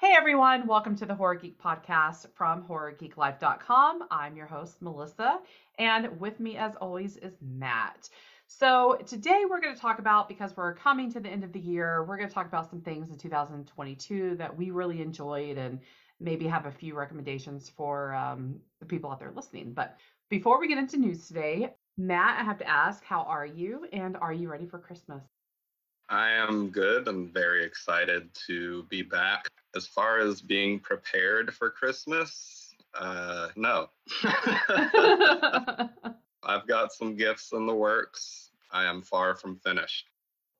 Hey everyone, welcome to the Horror Geek Podcast from HorrorGeekLife.com. I'm your host, Melissa, and with me, as always, is Matt. So, today we're going to talk about, because we're coming to the end of the year, we're going to talk about some things in 2022 that we really enjoyed and maybe have a few recommendations for um, the people out there listening. But before we get into news today, Matt, I have to ask, how are you and are you ready for Christmas? I am good. I'm very excited to be back. As far as being prepared for Christmas, uh, no. I've got some gifts in the works. I am far from finished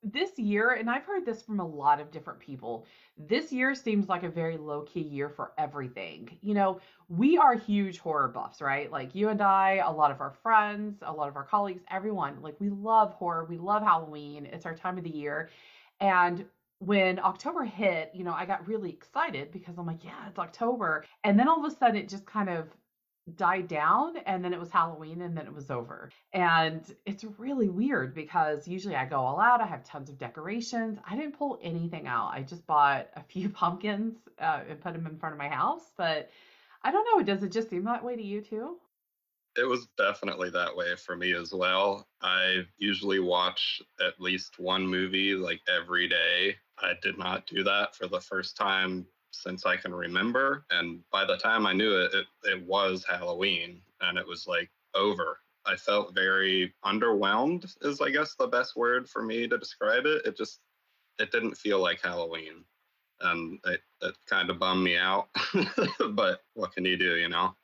this year, and I've heard this from a lot of different people, this year seems like a very low key year for everything. You know, we are huge horror buffs, right? Like you and I, a lot of our friends, a lot of our colleagues, everyone, like we love horror. We love Halloween. It's our time of the year. And when October hit, you know, I got really excited because I'm like, yeah, it's October. And then all of a sudden it just kind of died down and then it was Halloween and then it was over. And it's really weird because usually I go all out, I have tons of decorations. I didn't pull anything out. I just bought a few pumpkins uh, and put them in front of my house. But I don't know, does it just seem that way to you too? It was definitely that way for me as well. I usually watch at least one movie like every day. I did not do that for the first time since I can remember. And by the time I knew it, it, it was Halloween and it was like over. I felt very underwhelmed, is I guess the best word for me to describe it. It just, it didn't feel like Halloween. And it, it kind of bummed me out. but what can you do, you know?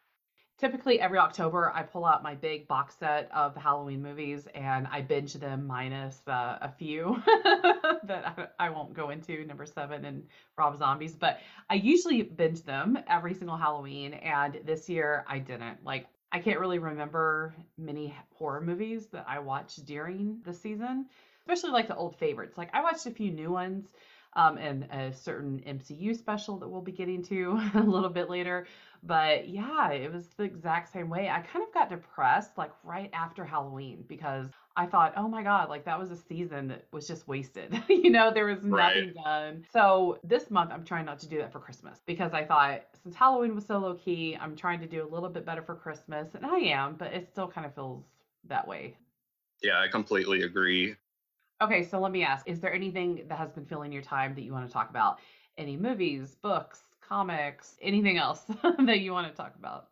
Typically every October I pull out my big box set of Halloween movies and I binge them minus uh, a few that I, I, won't go into, number seven and Rob Zombies, but I usually binge them every single Halloween and this year I didn't. Like I can't really remember many horror movies that I watched during the season, especially like the old favorites. Like I watched a few new ones um, and a certain MCU special that we'll be getting to a little bit later. But yeah, it was the exact same way. I kind of got depressed like right after Halloween because I thought, oh my God, like that was a season that was just wasted. you know, there was nothing right. done. So this month, I'm trying not to do that for Christmas because I thought since Halloween was so low key, I'm trying to do a little bit better for Christmas. And I am, but it still kind of feels that way. Yeah, I completely agree. Okay, so let me ask Is there anything that has been filling your time that you want to talk about? Any movies, books, comics, anything else that you want to talk about?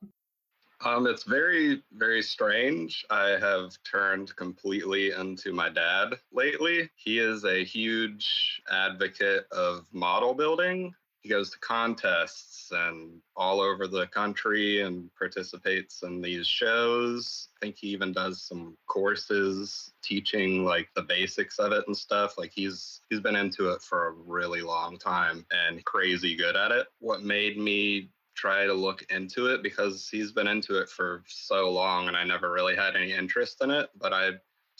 Um, it's very, very strange. I have turned completely into my dad lately. He is a huge advocate of model building he goes to contests and all over the country and participates in these shows. I think he even does some courses teaching like the basics of it and stuff. Like he's he's been into it for a really long time and crazy good at it. What made me try to look into it because he's been into it for so long and I never really had any interest in it, but I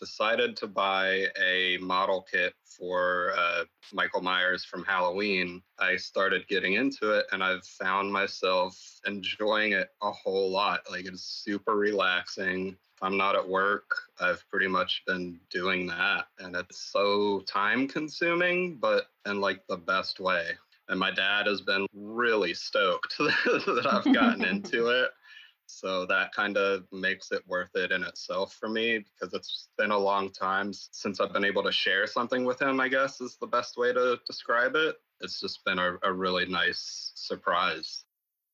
decided to buy a model kit for uh, Michael Myers from Halloween, I started getting into it and I've found myself enjoying it a whole lot. Like it's super relaxing. If I'm not at work, I've pretty much been doing that. And it's so time consuming, but in like the best way. And my dad has been really stoked that I've gotten into it. So that kind of makes it worth it in itself for me because it's been a long time since I've been able to share something with him, I guess is the best way to describe it. It's just been a, a really nice surprise.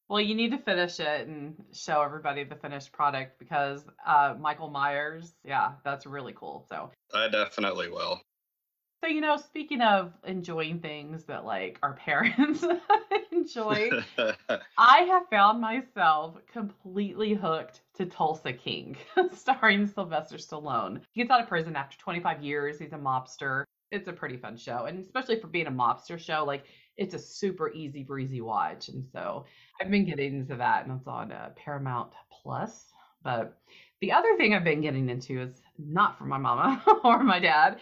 Well, you need to finish it and show everybody the finished product because uh, Michael Myers, yeah, that's really cool. So I definitely will. So, you know, speaking of enjoying things that like our parents enjoy, I have found myself completely hooked to Tulsa King, starring Sylvester Stallone. He gets out of prison after 25 years. He's a mobster. It's a pretty fun show. And especially for being a mobster show, like it's a super easy breezy watch. And so I've been getting into that and it's on uh, Paramount Plus. But the other thing I've been getting into is not from my mama or my dad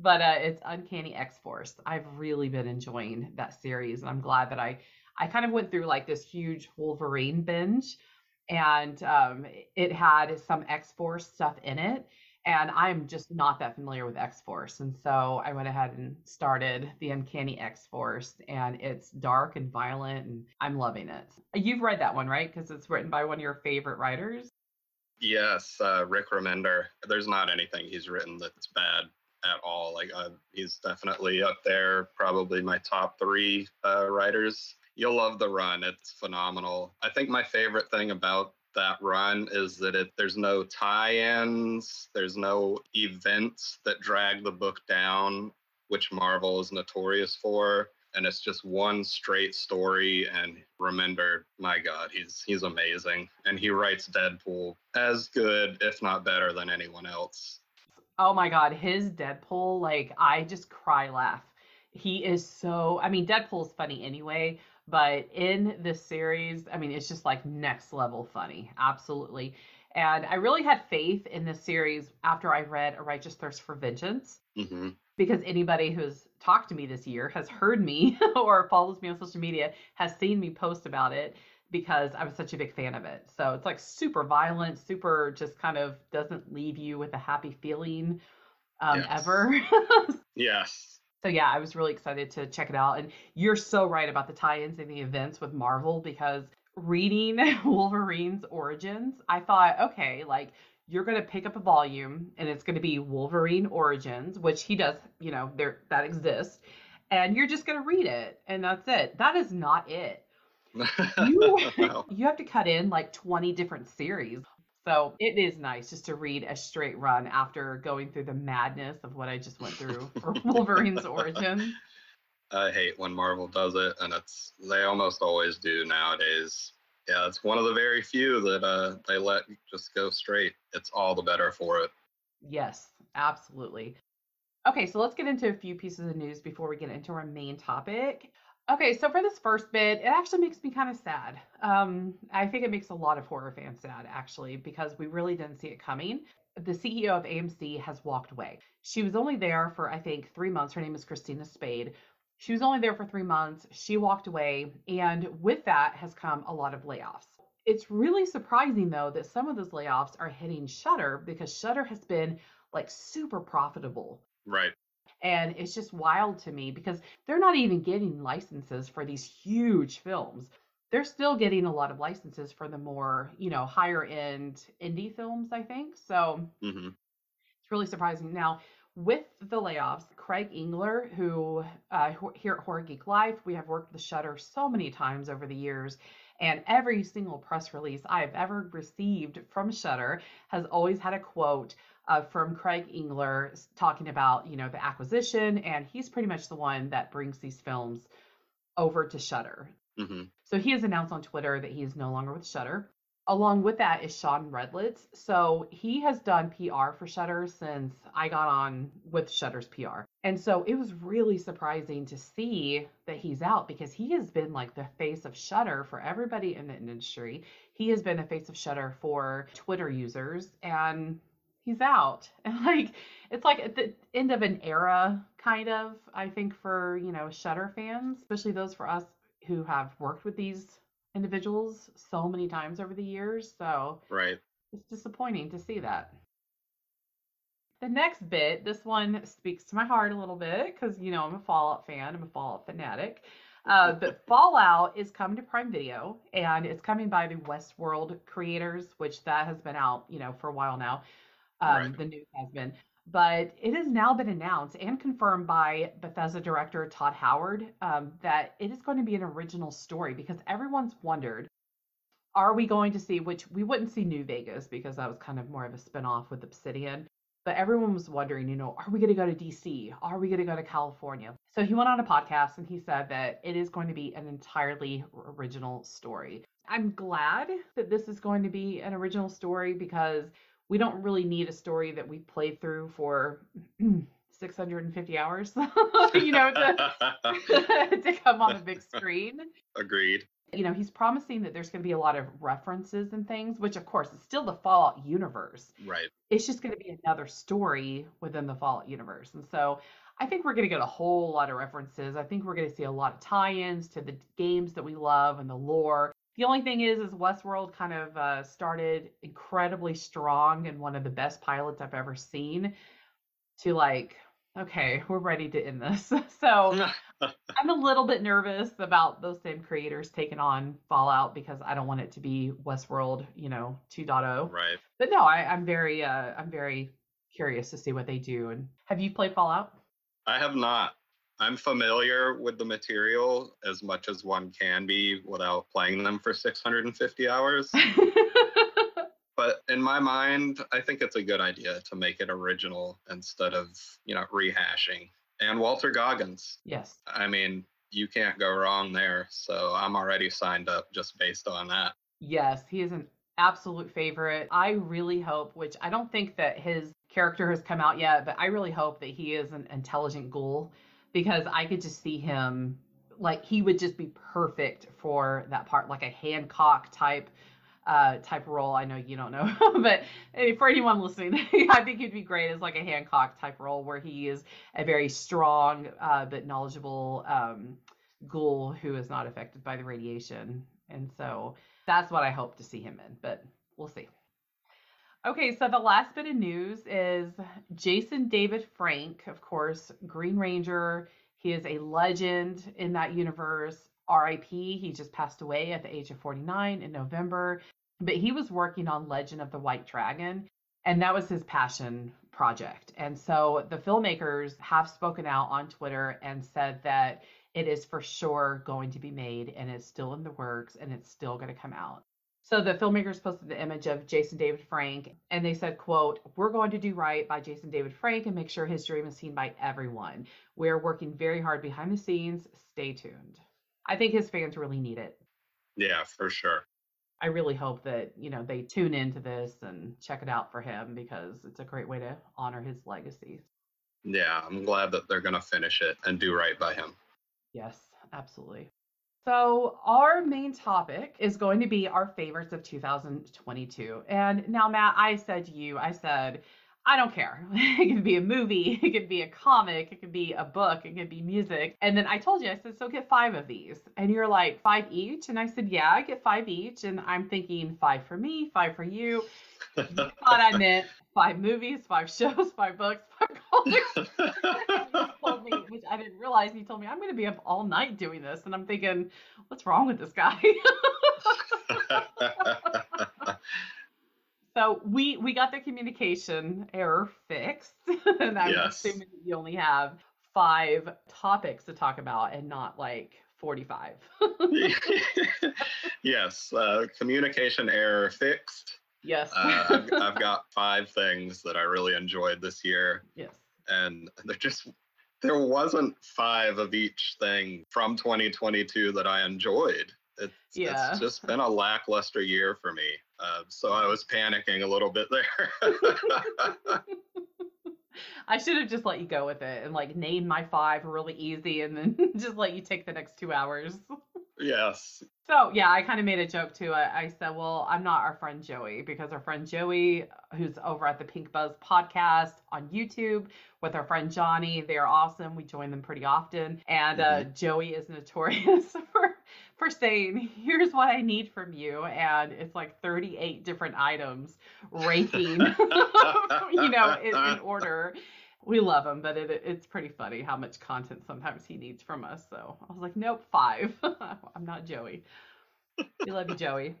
but uh, it's Uncanny X Force. I've really been enjoying that series, and I'm glad that I I kind of went through like this huge Wolverine binge, and um, it had some X Force stuff in it. And I'm just not that familiar with X Force. And so I went ahead and started the Uncanny X Force. And it's dark and violent, and I'm loving it. You've read that one, right? Because it's written by one of your favorite writers. Yes, uh, Rick Remender. There's not anything he's written that's bad at all. Like uh, he's definitely up there, probably my top three uh, writers. You'll love the run; it's phenomenal. I think my favorite thing about that run is that it there's no tie-ins, there's no events that drag the book down, which Marvel is notorious for. And it's just one straight story. And Remender, my God, he's he's amazing. And he writes Deadpool as good, if not better, than anyone else. Oh my God, his Deadpool, like I just cry laugh. He is so, I mean, Deadpool's funny anyway, but in this series, I mean, it's just like next level funny. Absolutely. And I really had faith in this series after I read A Righteous Thirst for Vengeance. Mm-hmm. Because anybody who's talked to me this year has heard me or follows me on social media has seen me post about it because I was such a big fan of it. So it's like super violent, super just kind of doesn't leave you with a happy feeling um, yes. ever. yes so yeah, I was really excited to check it out. And you're so right about the tie-ins and the events with Marvel because reading Wolverine's origins, I thought, okay, like you're going to pick up a volume and it's going to be Wolverine Origins, which he does, you know, there that exists, and you're just going to read it and that's it. That is not it. You, you have to cut in like 20 different series so it is nice just to read a straight run after going through the madness of what I just went through for Wolverine's origin. I hate when Marvel does it, and it's they almost always do nowadays. Yeah, it's one of the very few that uh, they let just go straight. It's all the better for it. Yes, absolutely. Okay, so let's get into a few pieces of news before we get into our main topic. Okay, so for this first bit, it actually makes me kind of sad. Um, I think it makes a lot of horror fans sad, actually, because we really didn't see it coming. The CEO of AMC has walked away. She was only there for, I think, three months. Her name is Christina Spade. She was only there for three months. She walked away, and with that has come a lot of layoffs. It's really surprising, though, that some of those layoffs are hitting Shudder because Shudder has been like super profitable. Right. And it's just wild to me because they're not even getting licenses for these huge films. They're still getting a lot of licenses for the more, you know, higher end indie films, I think. So mm-hmm. it's really surprising. Now, with the layoffs, Craig Engler, who uh, here at Horror Geek Life, we have worked with Shudder so many times over the years, and every single press release I have ever received from Shudder has always had a quote uh, from Craig Engler talking about, you know, the acquisition, and he's pretty much the one that brings these films over to Shudder. Mm-hmm. So he has announced on Twitter that he is no longer with Shudder. Along with that is Sean Redlitz. So he has done PR for Shudder since I got on with Shudder's PR. And so it was really surprising to see that he's out because he has been like the face of Shudder for everybody in the industry. He has been the face of Shudder for Twitter users and he's out. And like it's like at the end of an era kind of, I think for, you know, Shudder fans, especially those for us who have worked with these individuals so many times over the years. So Right. It's disappointing to see that. The next bit, this one speaks to my heart a little bit because you know I'm a Fallout fan, I'm a Fallout fanatic. Uh, but Fallout is coming to Prime Video, and it's coming by the Westworld creators, which that has been out, you know, for a while now. Um, right. The news has been, but it has now been announced and confirmed by Bethesda director Todd Howard um, that it is going to be an original story because everyone's wondered are we going to see which we wouldn't see New Vegas because that was kind of more of a spin-off with Obsidian but everyone was wondering you know are we going to go to DC are we going to go to California? So he went on a podcast and he said that it is going to be an entirely original story. I'm glad that this is going to be an original story because we don't really need a story that we played through for 650 hours, you know, to, to come on the big screen. Agreed. You know, he's promising that there's going to be a lot of references and things, which of course is still the Fallout universe. Right. It's just going to be another story within the Fallout universe. And so I think we're going to get a whole lot of references. I think we're going to see a lot of tie ins to the games that we love and the lore The only thing is, is Westworld kind of uh, started incredibly strong and one of the best pilots I've ever seen. To like, okay, we're ready to end this. so I'm a little bit nervous about those same creators taking on Fallout because I don't want it to be Westworld, you know, 2.0. Right. But no, I, I'm very, uh, I'm very curious to see what they do. And have you played Fallout? I have not. I'm familiar with the material as much as one can be without playing them for 650 hours. but in my mind, I think it's a good idea to make it original instead of, you know, rehashing. And Walter Goggins. yes. I mean, you can't go wrong there. So I'm already signed up just based on that. Yes, he is an absolute favorite. I really hope, which I don't think that his character has come out yet, but I really hope that he is an intelligent ghoul because I could just see him like he would just be perfect for that part, like a Hancock type uh, type role. I know you don't know, but for anyone listening, I think he'd be great as like a Hancock type role where he is a very strong uh, but knowledgeable um, ghoul who is not affected by the radiation. And so that's what I hope to see him in, but we'll see. Okay, so the last bit of news is Jason David Frank, of course, Green Ranger. He is a legend in that universe. RIP, he just passed away at the age of 49 in November but he was working on Legend of the White Dragon, and that was his passion project. And so the filmmakers have spoken out on Twitter and said that it is for sure going to be made and it's still in the works and it's still going to come out. So the filmmakers posted the image of Jason David Frank and they said, quote, we're going to do right by Jason David Frank and make sure his dream is seen by everyone. We're working very hard behind the scenes. Stay tuned. I think his fans really need it. Yeah, for sure. I really hope that, you know, they tune into this and check it out for him because it's a great way to honor his legacy. Yeah, I'm glad that they're going to finish it and do right by him. Yes, absolutely. So, our main topic is going to be our favorites of 2022. And now, Matt, I said to you, I said, I don't care. It could be a movie, it could be a comic, it could be a book, it could be music. And then I told you, I said, so get five of these. And you're like, five each? And I said, yeah, I get five each. And I'm thinking, five for me, five for you. you thought I meant five movies, five shows, five books, five comics. which I didn't realize. He told me, I'm going to be up all night doing this. And I'm thinking, what's wrong with this guy? So we we got the communication error fixed, and I'm Yes. assuming that you only have five topics to talk about and not like 45. yes, uh, communication error fixed. yes. Uh, I've, I've got five things that I really enjoyed this year, yes. And they're just there wasn't five of each thing from 2022 that I enjoyed. It's, Yeah. it's just been a lackluster year for me, uh, so I was panicking a little bit there. I should have just let you go with it and like name my five really easy and then just let you take the next two hours. yes, So yeah, I kind of made a joke too. I, I said, well, I'm not our friend Joey because our friend Joey, who's over at the Pink Buzz podcast on YouTube with our friend Johnny, they are awesome. We join them pretty often, and uh, Joey is notorious for for saying, "Here's what I need from you," and it's like 38 different items, ranking, you know, in, in order. We love him, but it, it's pretty funny how much content sometimes he needs from us. So I was like, nope, five. I'm not Joey. We love you, Joey.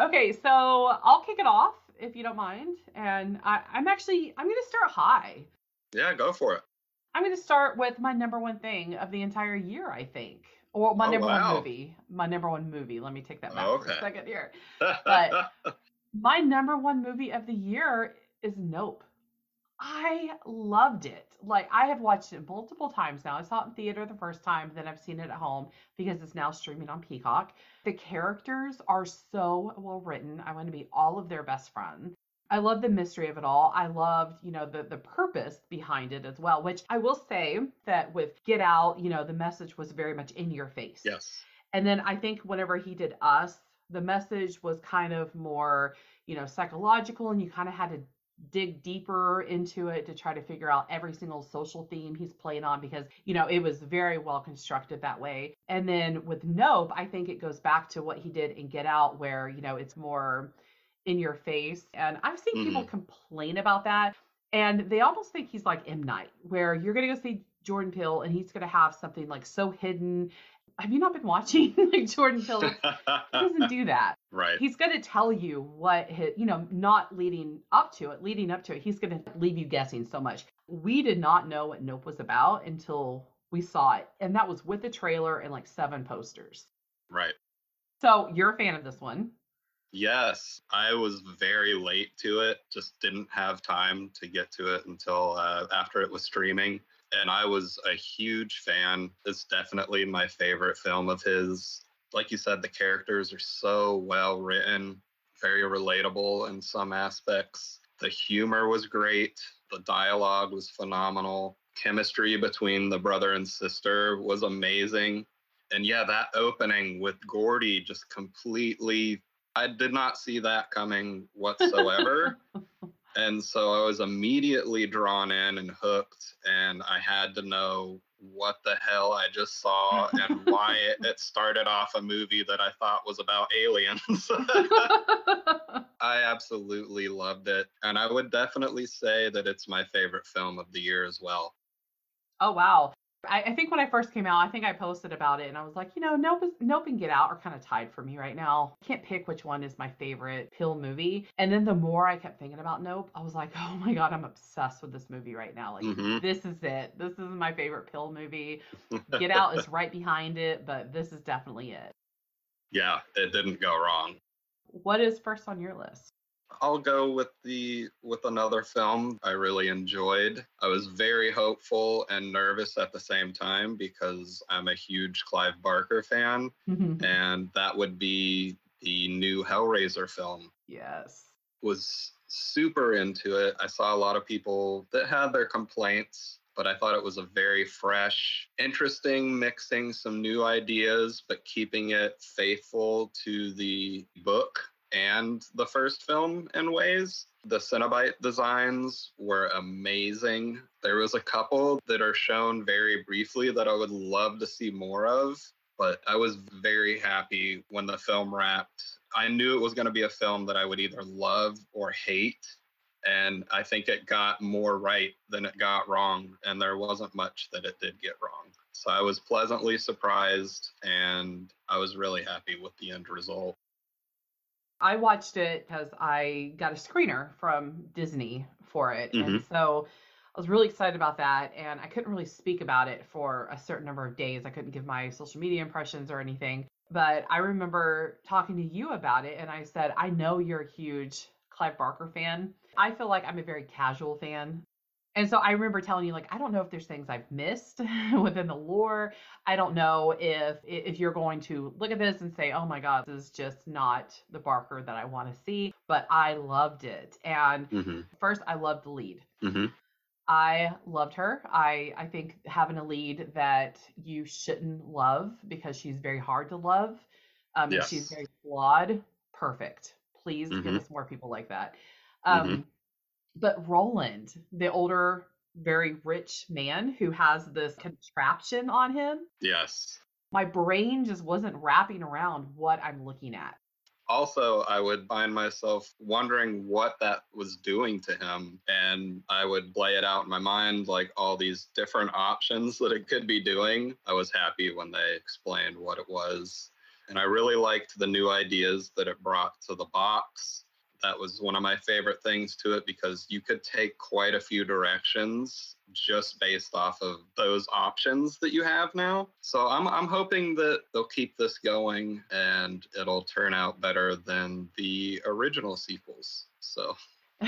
Okay, so I'll kick it off if you don't mind. And I, I'm actually I'm gonna start high. yeah, go for it. I'm gonna start with my number one thing of the entire year, I think. Or my Oh, number wow. one movie. My number one movie. Let me take that back oh, for a second here. But- My number one movie of the year is Nope. I loved it. Like I have watched it multiple times now. I saw it in theater the first time, then I've seen it at home because it's now streaming on Peacock. The characters are so well written. I want to be all of their best friends. I love the mystery of it all. I loved, you know, the the purpose behind it as well, which I will say that with Get Out, you know, the message was very much in your face. yes. And then I think whenever he did Us, the message was kind of more, you know, psychological and you kind of had to dig deeper into it to try to figure out every single social theme he's playing on because you know it was very well constructed that way and then with nope i think it goes back to what he did in get out where you know it's more in your face and i've seen mm-hmm. people complain about that and they almost think he's like m night where you're going to go see jordan peele and he's going to have something like so hidden have you not been watching like Jordan Peele? he doesn't do that. Right. He's going to tell you what his, you know, not leading up to it, leading up to it. He's going to leave you guessing so much. We did not know what Nope was about until we saw it, and that was with the trailer and like seven posters. Right. So you're a fan of this one. Yes, I was very late to it. Just didn't have time to get to it until uh, after it was streaming and I was a huge fan. It's definitely my favorite film of his. Like you said, the characters are so well written, very relatable in some aspects. The humor was great, the dialogue was phenomenal. Chemistry between the brother and sister was amazing. And yeah, that opening with Gordy just completely I did not see that coming whatsoever. And so I was immediately drawn in and hooked, and I had to know what the hell I just saw and why it, it, started off a movie that I thought was about aliens. I absolutely loved it, and I would definitely say that it's my favorite film of the year as well. Oh, wow. I, I, think when I first came out, I think I posted about it and I was like, you know, Nope, nope and Get Out are kind of tied for me right now. I can't pick which one is my favorite Peele movie. And then the more I kept thinking about Nope, I was like, oh my God, I'm obsessed with this movie right now. Like, mm-hmm. this is it. This is my favorite Peele movie. Get Out is right behind it, but this is definitely it. Yeah, it didn't go wrong. What is first on your list? I'll go with the with another film I really enjoyed. I was very hopeful and nervous at the same time because I'm a huge Clive Barker fan, mm-hmm. and that would be the new Hellraiser film. Yes. Was super into it. I saw a lot of people that had their complaints, but I thought it was a very fresh, interesting, mixing some new ideas, but keeping it faithful to the book and the first film in ways. The Cenobite designs were amazing. There was a couple that are shown very briefly that I would love to see more of, but I was very happy when the film wrapped. I knew it was going to be a film that I would either love or hate, and I think it got more right than it got wrong, and there wasn't much that it did get wrong. So I was pleasantly surprised, and I was really happy with the end result. I watched it because I got a screener from Disney for it. Mm-hmm. And so I was really excited about that. And I couldn't really speak about it for a certain number of days. I couldn't give my social media impressions or anything. But I remember talking to you about it. And I said, I know you're a huge Clive Barker fan. I feel like I'm a very casual fan. And so I remember telling you like I don't know if there's things I've missed within the lore. I don't know if if you're going to look at this and say, "Oh my god, this is just not the Barker that I want to see." But I loved it. And mm-hmm. first I loved the lead. Mm-hmm. I loved her. I I think having a lead that you shouldn't love because she's very hard to love. Um yes. she's very flawed. Perfect. Please mm-hmm. give us more people like that. Mm-hmm. Um but Roland, the older, very rich man who has this contraption on him. Yes. My brain just wasn't wrapping around what I'm looking at. Also, I would find myself wondering what that was doing to him. And I would play it out in my mind, like all these different options that it could be doing. I was happy when they explained what it was. And I really liked the new ideas that it brought to the box that was one of my favorite things to it because you could take quite a few directions just based off of those options that you have now. So I'm I'm hoping that they'll keep this going and it'll turn out better than the original sequels. So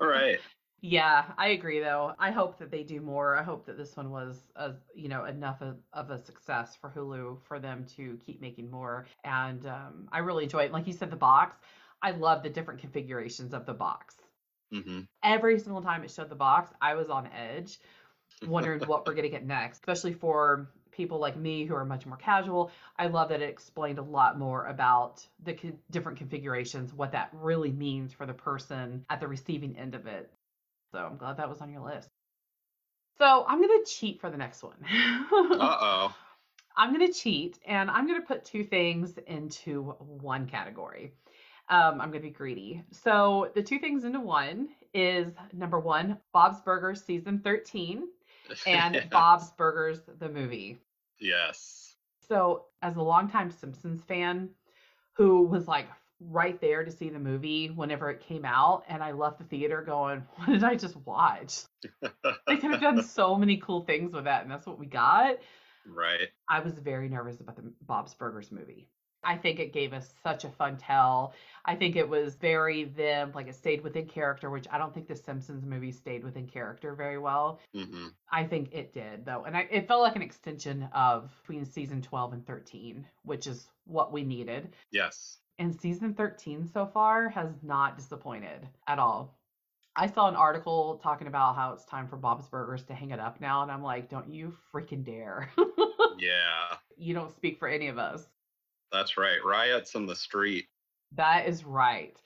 right. Yeah, I agree though. I hope that they do more. I hope that this one was a you know enough of, of a success for Hulu for them to keep making more. And um, I really enjoy it. Like you said, the box. I love the different configurations of the box. Mm-hmm. Every single time it showed the box, I was on edge, wondering what we're gonna get next. Especially for people like me who are much more casual, I love that it explained a lot more about the co- different configurations, what that really means for the person at the receiving end of it. So I'm glad that was on your list. So I'm going to cheat for the next one. Uh oh. I'm going to cheat and I'm going to put two things into one category. Um, I'm going to be greedy. So the two things into one is number one, Bob's Burgers season 13 and Yeah. Bob's Burgers the movie. Yes. So as a longtime Simpsons fan who was like right there to see the movie whenever it came out, and I left the theater going, what did I just watch? They could have done so many cool things with that, and that's what we got. right. I was very nervous about the Bob's Burgers movie. I think it gave us such a fun tell. I think it was very them, like it stayed within character, which I don't think the Simpsons movie stayed within character very well. hmm I think it did though, and I, it felt like an extension of between season 12 and 13, which is what we needed. Yes. And season 13 so far has not disappointed at all. I saw an article talking about how it's time for Bob's Burgers to hang it up now, and I'm like, don't you freaking dare. Yeah. you don't speak for any of us. That's right. Riots in the street. That is right.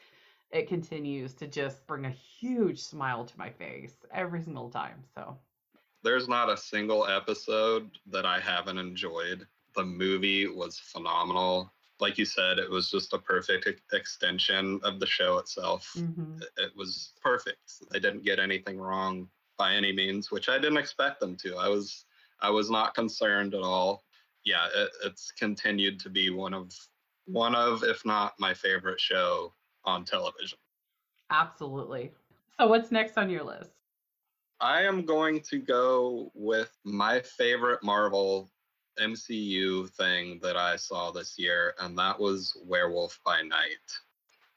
It continues to just bring a huge smile to my face every single time. So, There's not a single episode that I haven't enjoyed. The movie was phenomenal. Like you said, it was just a perfect extension of the show itself. mhm. It- It was perfect. They didn't get anything wrong by any means, which I didn't expect them to. I was I was not concerned at all. Yeah, it, it's continued to be one of one of, if not my favorite show on television. absolutely. So, what's next on your list? I am going to go with my favorite Marvel MCU thing that I saw this year, and that was Werewolf by Night.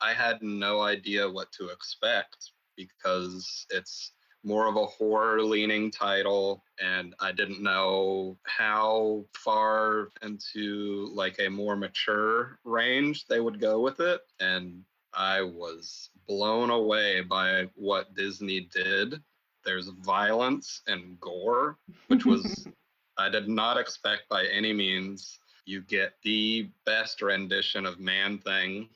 I had no idea what to expect because it's more of a horror leaning title, and I didn't know how far into like a more mature range they would go with it. And I was blown away by what Disney did there's violence and gore, which was I did not expect by any means. You get the best rendition of Man Thing.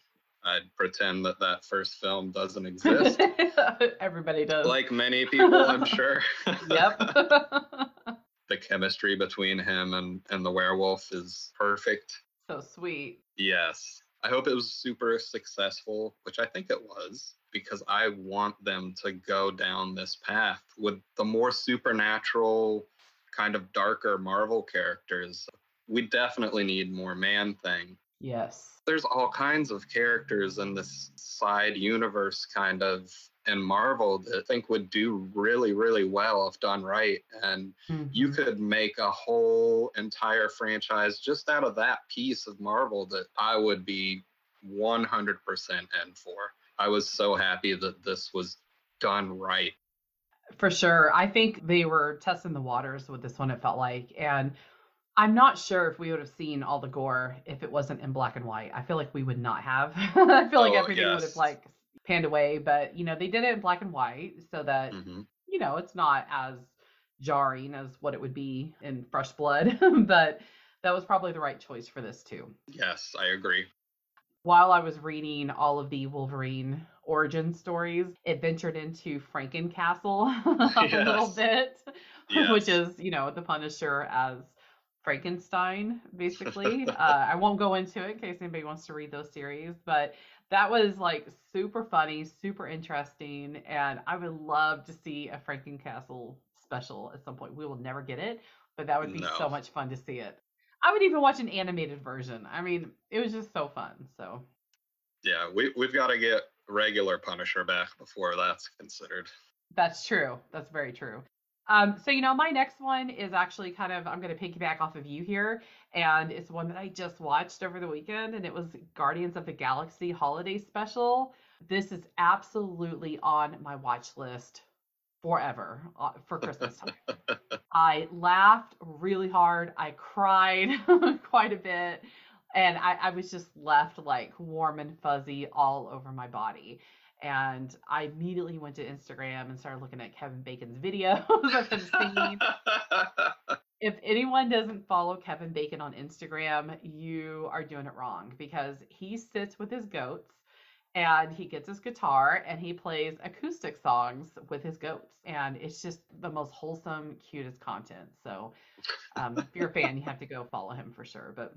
I'd pretend that that first film doesn't exist, Everybody does. like many people, I'm sure. yep. the chemistry between him and and the werewolf is perfect. so sweet. Yes. I hope it was super successful, which I think it was, because I want them to go down this path with the more supernatural, kind of darker Marvel characters. We definitely need more Man Thing. Yes. There's all kinds of characters in this side universe, kind of, in Marvel that I think would do really, really well if done right. And you Mhm. could make a whole entire franchise just out of that piece of Marvel that I would be 100% in for. I was so happy that this was done right. For sure. I think they were testing the waters with this one, it felt like. And I'm not sure if we would have seen all the gore if it wasn't in black and white. I feel like we would not have. I feel like Oh, everything would have like panned away, but you know, they did it in black and white so that, hmm you know, it's not as jarring as what it would be in fresh blood, but that was probably the right choice for this too. Yes, I agree. while I was reading all of the Wolverine origin stories, it ventured into Frankencastle a little bit, which is, you know, the Punisher as Frankenstein, basically. uh, I won't go into it in case anybody wants to read those series, but that was like super funny, super interesting, and I would love to see a Frankencastle special at some point. We will never get it, but that would be so much fun to see it. I would even watch an animated version. I mean, it was just so fun. So Yeah, we, we've got to get regular Punisher back before that's considered. that's true. That's very true. Um, so you know, my next one is actually kind of I'm going to piggyback off of you here, and it's one that I just watched over the weekend, and it was Guardians of the Galaxy Holiday Special. This is absolutely on my watch list forever uh, for Christmas time. I laughed really hard. I cried quite a bit. And I, I was just left like warm and fuzzy all over my body. And I immediately went to Instagram and started looking at Kevin Bacon's videos. If anyone doesn't follow Kevin Bacon on Instagram, you are doing it wrong because he sits with his goats and he gets his guitar and he plays acoustic songs with his goats and it's just the most wholesome cutest content so um, if you're a fan you have to go follow him for sure but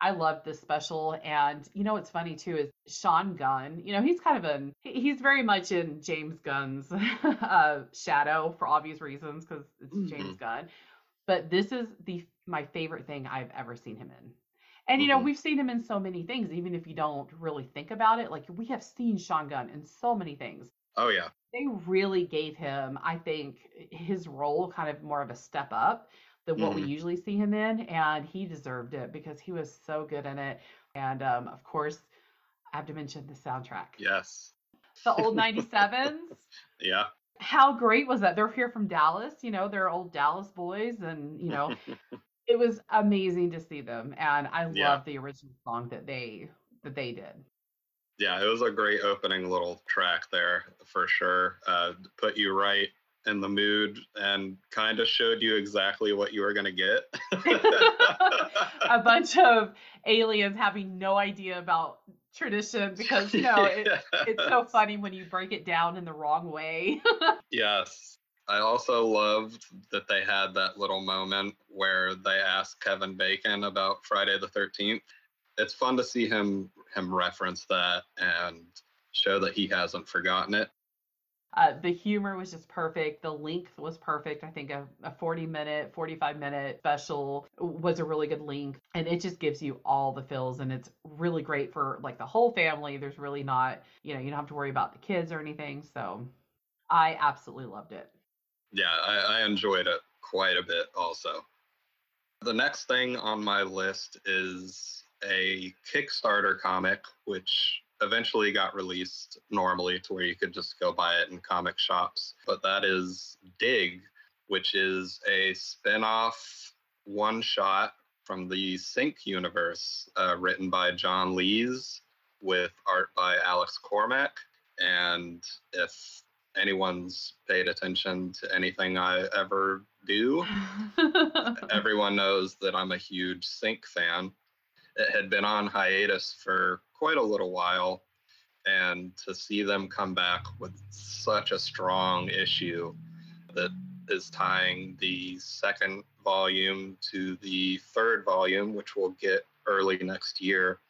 i love this special and you know what's funny too is sean gunn you know he's kind of an he's very much in james gunn's uh, shadow for obvious reasons because it's mm-hmm. james gunn but this is the my favorite thing i've ever seen him in and you know, mm-hmm. we've seen him in so many things, even if you don't really think about it. Like we have seen Sean Gunn in so many things. Oh yeah. They really gave him, I think, his role kind of more of a step up than what mm-hmm. we usually see him in, and he deserved it because he was so good in it. And um, of course, I have to mention the soundtrack. Yes. The old 97s. yeah. How great was that? They're here from Dallas, you know, they're old Dallas boys, and you know, it was amazing to see them and i yeah. love the original song that they that they did yeah it was a great opening little track there for sure uh, put you right in the mood and kind of showed you exactly what you were going to get a bunch of aliens having no idea about tradition because you know it, yes. it's so funny when you break it down in the wrong way yes I also loved that they had that little moment where they asked Kevin Bacon about Friday the 13th. It's fun to see him him reference that and show that he hasn't forgotten it. Uh, the humor was just perfect. The length was perfect. I think a, a 40 minute, 45 minute special was a really good length. And it just gives you all the fills. And it's really great for like the whole family. There's really not, you know, you don't have to worry about the kids or anything. So I absolutely loved it yeah, I, I enjoyed it quite a bit also. The next thing on my list is a Kickstarter comic, which eventually got released normally to where you could just go buy it in comic shops. But that is Dig, which is a spin off one shot from the Sink universe, uh, written by John Lees with art by Alex Cormack. And if anyone's paid attention to anything I ever do, everyone knows that I'm a huge Sink fan. It had been on hiatus for quite a little while, and to see them come back with such a strong issue that is tying the second volume to the third volume, which we'll get early next year,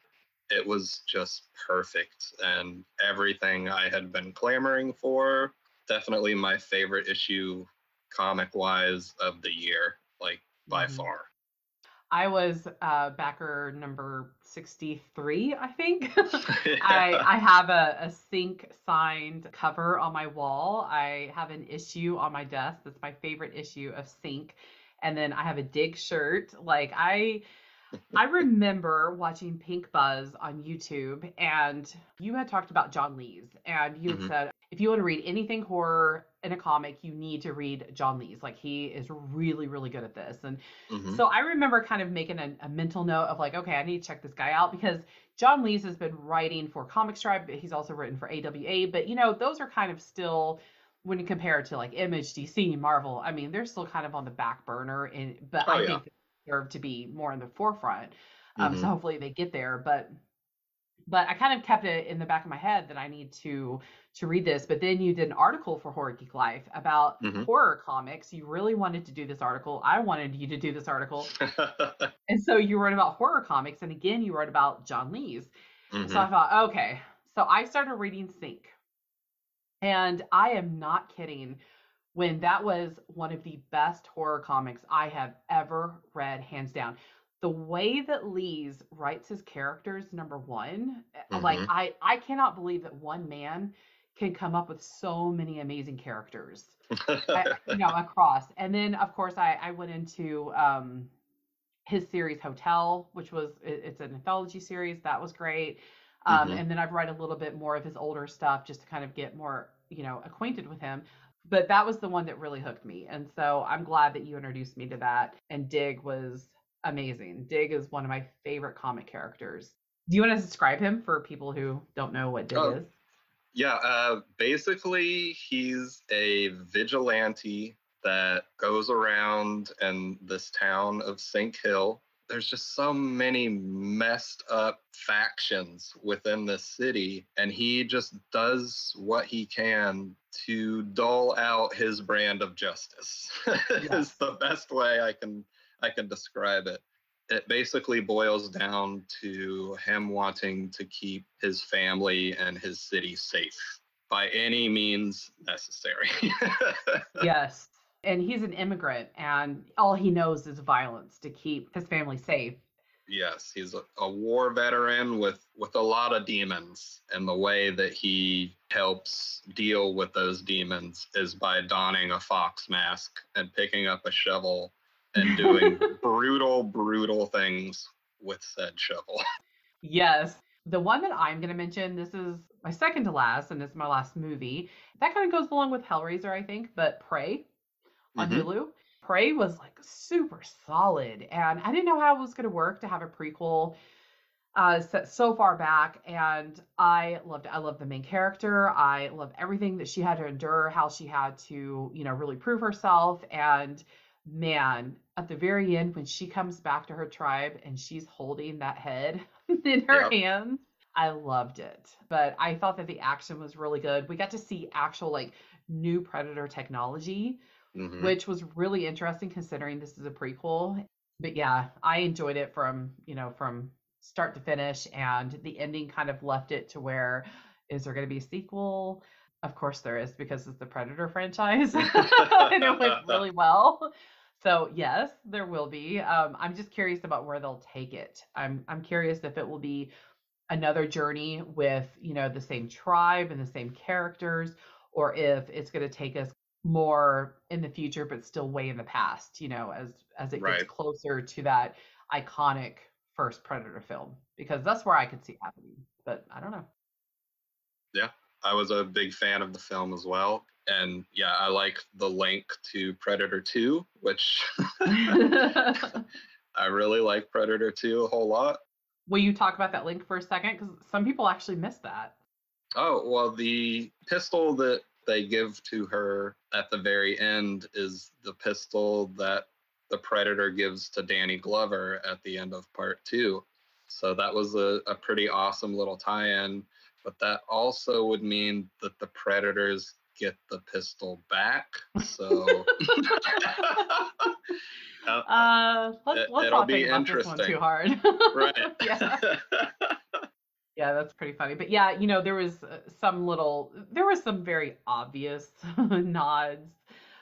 it was just perfect and everything I had been clamoring for. Definitely my favorite issue, comic wise, of the year, like by mm-hmm. far. I was uh, backer number 63, I think. I, I have a, a Sink signed cover on my wall. I have an issue on my desk. That's my favorite issue of Sink. And then I have a dig shirt. Like I I remember watching Pink Buzz on YouTube, and you had talked about John Lees, and you had mm-hmm. said if you want to read anything horror in a comic, you need to read John Lees. Like he is really, really good at this. And mm-hmm. so I remember kind of making a, a, mental note of like, okay, I need to check this guy out because John Lees has been writing for ComixTribe, but he's also written for AWA. But you know, those are kind of still when you compare it to like Image, DC, Marvel. I mean, they're still kind of on the back burner. And but oh, I yeah. think they deserve to be more in the forefront. Um, mm-hmm. So hopefully they get there. But but I kind of kept it in the back of my head that I need to to read this. But then you did an article for Horror Geek Life about mm-hmm. horror comics. You really wanted to do this article. I wanted you to do this article, and so you wrote about horror comics. And again, you wrote about John Lees. Mm-hmm. So I thought, okay. So I started reading Sink, and I am not kidding when that was one of the best horror comics I have ever read, hands down. The way that Lees writes his characters, number one, eh, mm-hmm. like I, I cannot believe that one man can come up with so many amazing characters, I, you know, across. And then, of course, I, I went into um, his series Hotell, which was it's an anthology series that was great. Um, mm-hmm. And then I've read a little bit more of his older stuff just to kind of get more, you know, acquainted with him but that was the one that really hooked me. And so I'm glad that you introduced me to that. And Dig was amazing. Dig is one of my favorite comic characters. Do you want to describe him for people who don't know what Dig oh, is? Yeah, uh, basically, he's a vigilante that goes around in this town of Sink Hill. There's just so many messed up factions within the city, and he just does what he can to dole out his brand of justice. Yes. is the best way I can I can describe it. It basically boils down to him wanting to keep his family and his city safe by any means necessary. Yes. And he's an immigrant, and all he knows is violence to keep his family safe. yes, he's a, a war veteran with with a lot of demons, and the way that he helps deal with those demons is by donning a fox mask and picking up a shovel and doing brutal, brutal things with said shovel. Yes. The one that I'm going to mention, this is my second to last, and this is my last movie. That kind of goes along with Hellraiser, I think, but Prey on Mhm. Hulu. Prey was like super solid, and I didn't know how it was going to work to have a prequel uh, set so far back, and I loved it. I love the main character. I love everything that she had to endure, how she had to, you know, really prove herself, and man, at the very end when she comes back to her tribe and she's holding that head in her Yep. hands, I loved it. But I thought that the action was really good. We got to see actual like new predator technology, Mhm. which was really interesting considering this is a prequel. But yeah, I enjoyed it from, you know, from start to finish and the ending kind of left it to where is there going to be a sequel? Of course there is because it's the Predator franchise and it went really well. So yes, there will be. Um, I'm just curious about where they'll take it. I'm I'm curious if it will be another journey with you know the same tribe and the same characters, or if it's going to take us more in the future, but still way in the past. You know, as as it gets closer to that iconic first Predator film, because that's where I could see happening. But I don't know. I was a big fan of the film as well. And yeah, I like the link to Predator 2, which I really like Predator 2 a whole lot. Will you talk about that link for a second? Because some people actually missed that. Oh, well, the pistol that they give to her at the very end is the pistol that the Predator gives to Danny Glover at the end of part two. So that was a, a pretty awesome little tie in. But that also would mean that the Predators get the pistol back. So. Uh, Uh, let's It- let's it'll not be think about this one too hard. right. yeah, yeah, that's pretty funny. But yeah, you know, there was uh, some little, there was some very obvious nods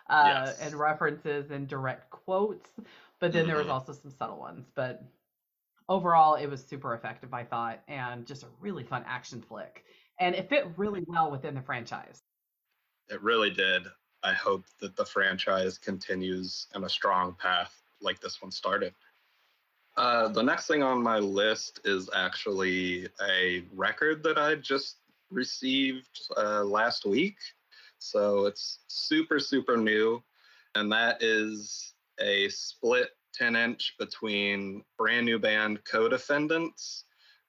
uh, Yes. and references and direct quotes, but then there was Mhm. also some subtle ones. But overall, it was super effective, I thought, and just a really fun action flick, and it fit really well within the franchise. It really did. I hope that the franchise continues on a strong path like this one started. Uh, the next thing on my list is actually a record that I just received uh, last week. So it's super, super new. And that is a split 10 inch between brand new band Co-Defendants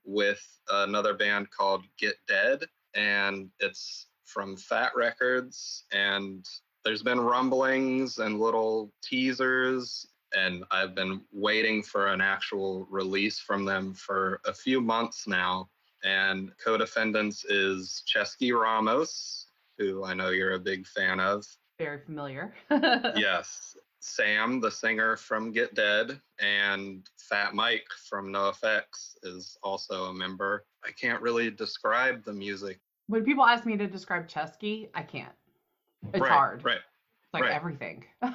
with another band called Get Dead. And it's from Fat Wreck Chords. And there's been rumblings and little teasers. And I've been waiting for an actual release from them for a few months now. And co-defendants is Ceschi Ramos, who I know you're a big fan of. Very familiar. yes. Sam, the singer from Get Dead, and Fat Mike from NoFX is also a member. I can't really describe the music. When people ask me to describe Ceschi, I can't. It's right, hard. Right. It's like right. everything.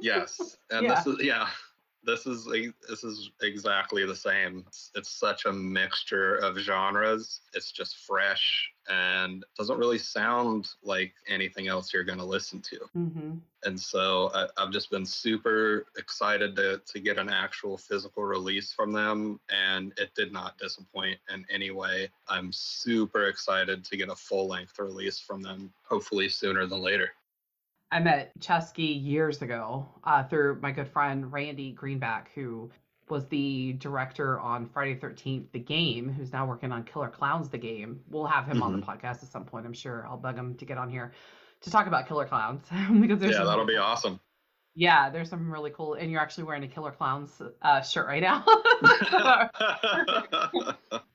Yes. And this is yeah. This is a, this is exactly the same. It's, it's such a mixture of genres. It's just fresh and doesn't really sound like anything else you're going to listen to. hmm And so I, I've just been super excited to, to get an actual physical release from them, and it did not disappoint in any way. I'm super excited to get a full length release from them, hopefully sooner than later. I met Ceschi years ago uh, through my good friend Randy Greenback, who was the director on Friday Thirteenth, the game, who's now working on Killer Clowns, the game. We'll have him on the podcast at some point. I'm sure I'll bug him to get on here to talk about Killer Clowns because there's yeah, that'll be awesome. Yeah, there's some really cool, and you're actually wearing a Killer Clowns uh, shirt right now.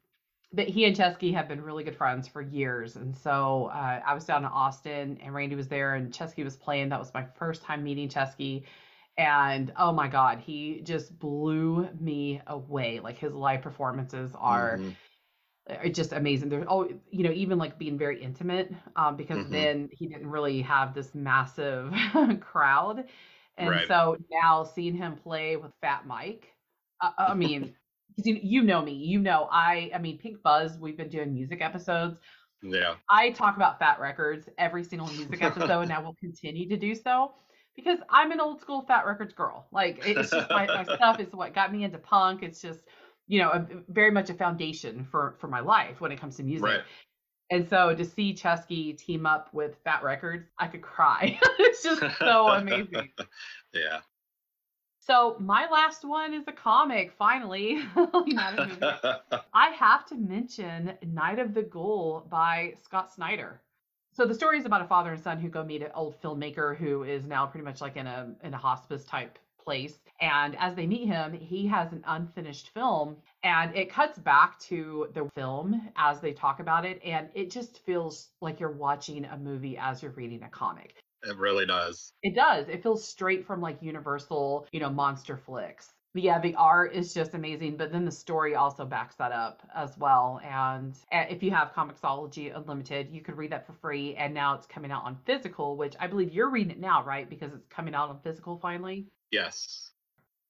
but he and Ceschi have been really good friends for years, and so uh, I was down in Austin, and Randy was there, and Ceschi was playing. That was my first time meeting Ceschi, and oh my God, he just blew me away. Like his live performances are. Mhm. are just amazing. There's oh, you know, even like being very intimate, um, because Mhm. then he didn't really have this massive crowd, and Right. so now seeing him play with Fat Mike, uh, I mean, 'cause you, you know me, you know I, I mean, Pink Buzz. We've been doing music episodes. Yeah. I talk about Fat Wreck Chords every single music episode, and I will continue to do so because I'm an old school Fat Wreck Chords girl. Like it's just my, my stuff. is what got me into punk. It's just you know a, very much a foundation for for my life when it comes to music. Right. And so to see Ceschi team up with Fat Wreck Chords, I could cry. it's just so amazing. Yeah. So my last one is a comic. Finally, not a movie. I have to mention Night of the Ghoul by Scott Snyder. So the story is about a father and son who go meet an old filmmaker who is now pretty much like in a in a hospice type place. And as they meet him, he has an unfinished film and it cuts back to the film as they talk about it and it just feels like you're watching a movie as you're reading a comic. It really does. It does. It feels straight from like Universal, you know, monster flicks. But yeah, the art is just amazing, but then the story also backs that up as well. And uh, if you have Comixology Unlimited, you could read that for free. And now it's coming out on physical, which I believe you're reading it now, right? Because it's coming out on physical finally. Yes.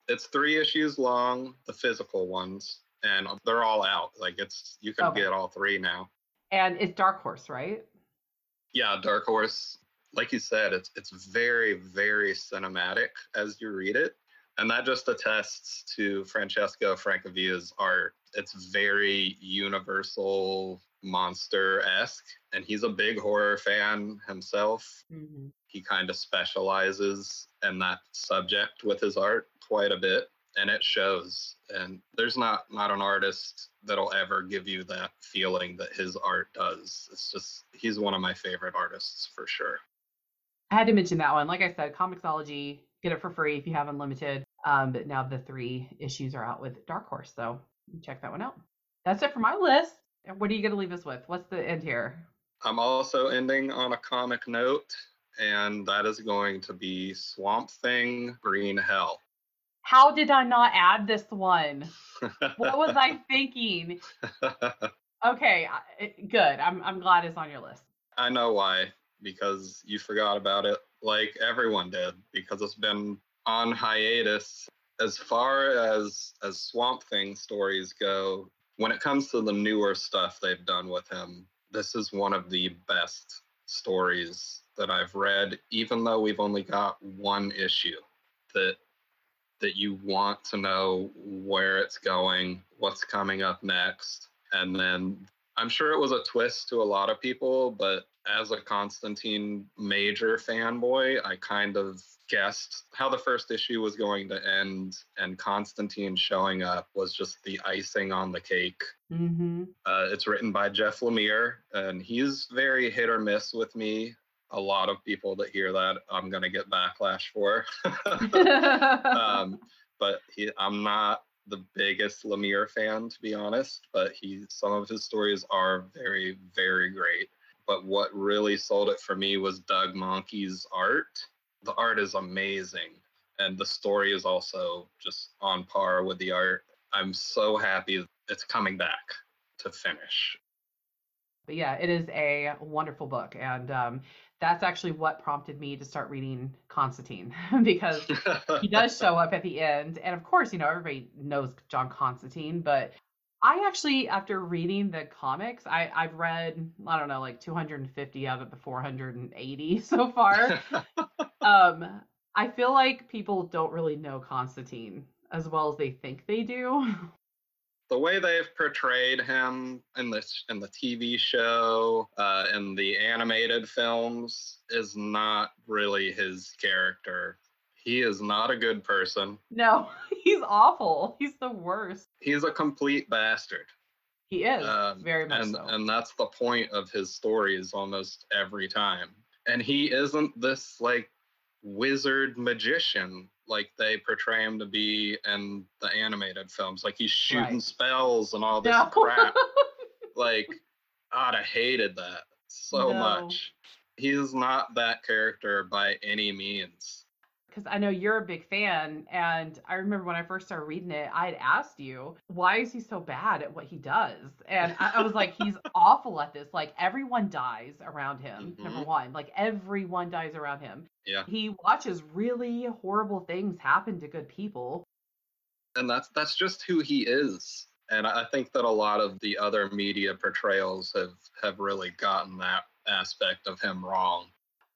It's three issues long, the physical ones, and they're all out. Like it's you can Okay. get all three now. And it's Dark Horse, right? Yeah, Dark Horse, like you said, it's it's very, very cinematic as you read it. And that just attests to Francesco Francavilla's art. It's very universal monster-esque. And he's a big horror fan himself. Mm-hmm. he kind of specializes in that subject with his art quite a bit and it shows and there's not not an artist that'll ever give you that feeling that his art does it's just he's one of my favorite artists for sure I had to mention that one. Like I said, Comixology, get it for free if you have unlimited. Um, but now the three issues are out with Dark Horse, so check that one out. That's it for my list. And what are you going to leave us with? What's the end here? i'm also ending on a comic note and that is going to be swamp thing green hell How did I not add this one? What was I thinking? Okay, good. I'm I'm glad it's on your list. I know why, because you forgot about it like everyone did, because it's been on hiatus. As far as as Swamp Thing stories go, when it comes to the newer stuff they've done with him, this is one of the best stories that I've read, even though we've only got one issue that that you want to know where it's going, what's coming up next, and then I'm sure it was a twist to a lot of people, but as a Constantine major fanboy, I kind of guessed how the first issue was going to end, and Constantine showing up was just the icing on the cake. Mm-hmm. Uh, it's written by Jeff Lemire, and he's very hit or miss with me. A lot of people that hear that, I'm going to get backlash for. um, but he, I'm not the biggest Lemire fan, to be honest. But he, some of his stories are very, very great. But what really sold it for me was Doug Mahnke's art. The art is amazing, and the story is also just on par with the art. I'm so happy it's coming back to finish. But yeah, it is a wonderful book, and um, that's actually what prompted me to start reading Constantine because he does show up at the end, and of course, you know everybody knows John Constantine, but I actually, after reading the comics, I I've read I don't know like 250 out of the 480 so far. um, I feel like people don't really know Constantine as well as they think they do. the way they've portrayed him in this in the TV show, uh, in the animated films, is not really his character. He is not a good person. no, he's awful. He's the worst. He's a complete bastard. He is Um, very much and so. and that's the point of his stories almost every time. And he isn't this like wizard magician like they portray him to be in the animated films. Like he's shooting Right. spells and all this No. crap. Like, God, I hated that so No. much. He's not that character by any means. Because I know you're a big fan, and I remember when I first started reading it, I had asked you, why is he so bad at what he does? And I, I was like, he's awful at this. Like everyone dies around him. Number Mhm. one, like everyone dies around him. Yeah. He watches really horrible things happen to good people. And that's that's just who he is. And I I think that a lot of the other media portrayals have have really gotten that aspect of him wrong.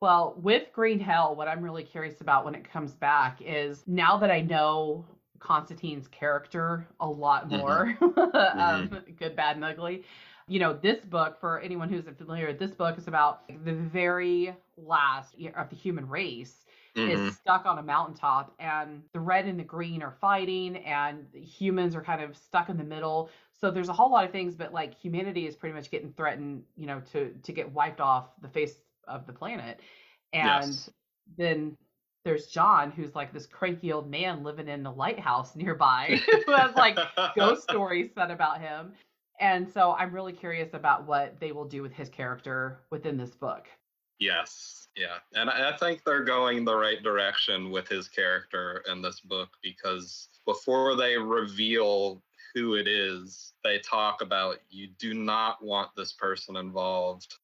Well, with Green Hell, what I'm really curious about when it comes back is now that I know Constantine's character a lot Mhm. more, um, good, bad, and ugly. You know, this book, for anyone who's familiar, this book is about the very last year of the human race Mhm. is stuck on a mountaintop, and the red and the green are fighting, and humans are kind of stuck in the middle. So there's a whole lot of things, but like humanity is pretty much getting threatened, you know, to to get wiped off the face of the planet. And Yes. then there's John, who's like this cranky old man living in a lighthouse nearby, who has like ghost stories said about him. And so I'm really curious about what they will do with his character within this book. Yes, yeah, and I I think they're going the right direction with his character in this book because before they reveal who it is, they talk about you do not want this person involved.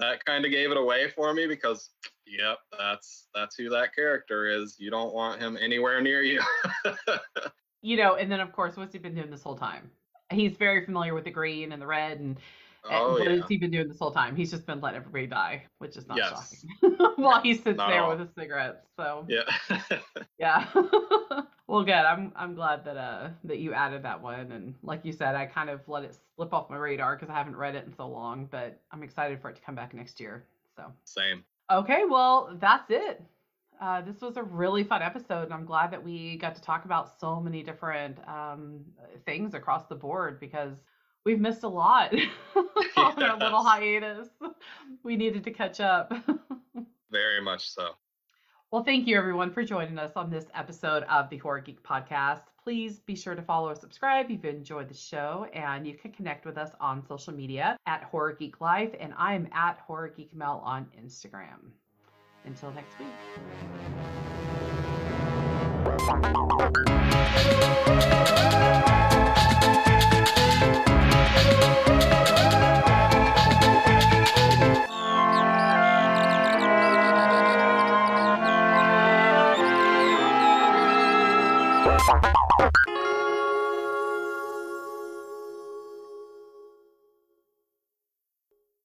That kind of gave it away for me because, yep, that's that's who that character is. You don't want him anywhere near you. You know, and then of course, what's he been doing this whole time? He's very familiar with the green and the red, and, and oh what yeah, has he been doing this whole time? He's just been letting everybody die, which is not Yes. shocking. While he sits Not there all. with his cigarettes. So yeah. Yeah. well, good. I'm I'm glad that uh that you added that one, and like you said, I kind of let it slip off my radar because I haven't read it in so long, but I'm excited for it to come back next year. So Same. okay, well that's it. Uh, this was a really fun episode, and I'm glad that we got to talk about so many different um, things across the board because we've missed a lot on our little hiatus. We needed to catch up. Very much so. Well, thank you everyone for joining us on this episode of the Horror Geek Podcast. Please be sure to follow or subscribe if you've enjoyed the show, and you can connect with us on social media at Horror Geek Life, and I am at Horror Geek Mel on Instagram. Until next week.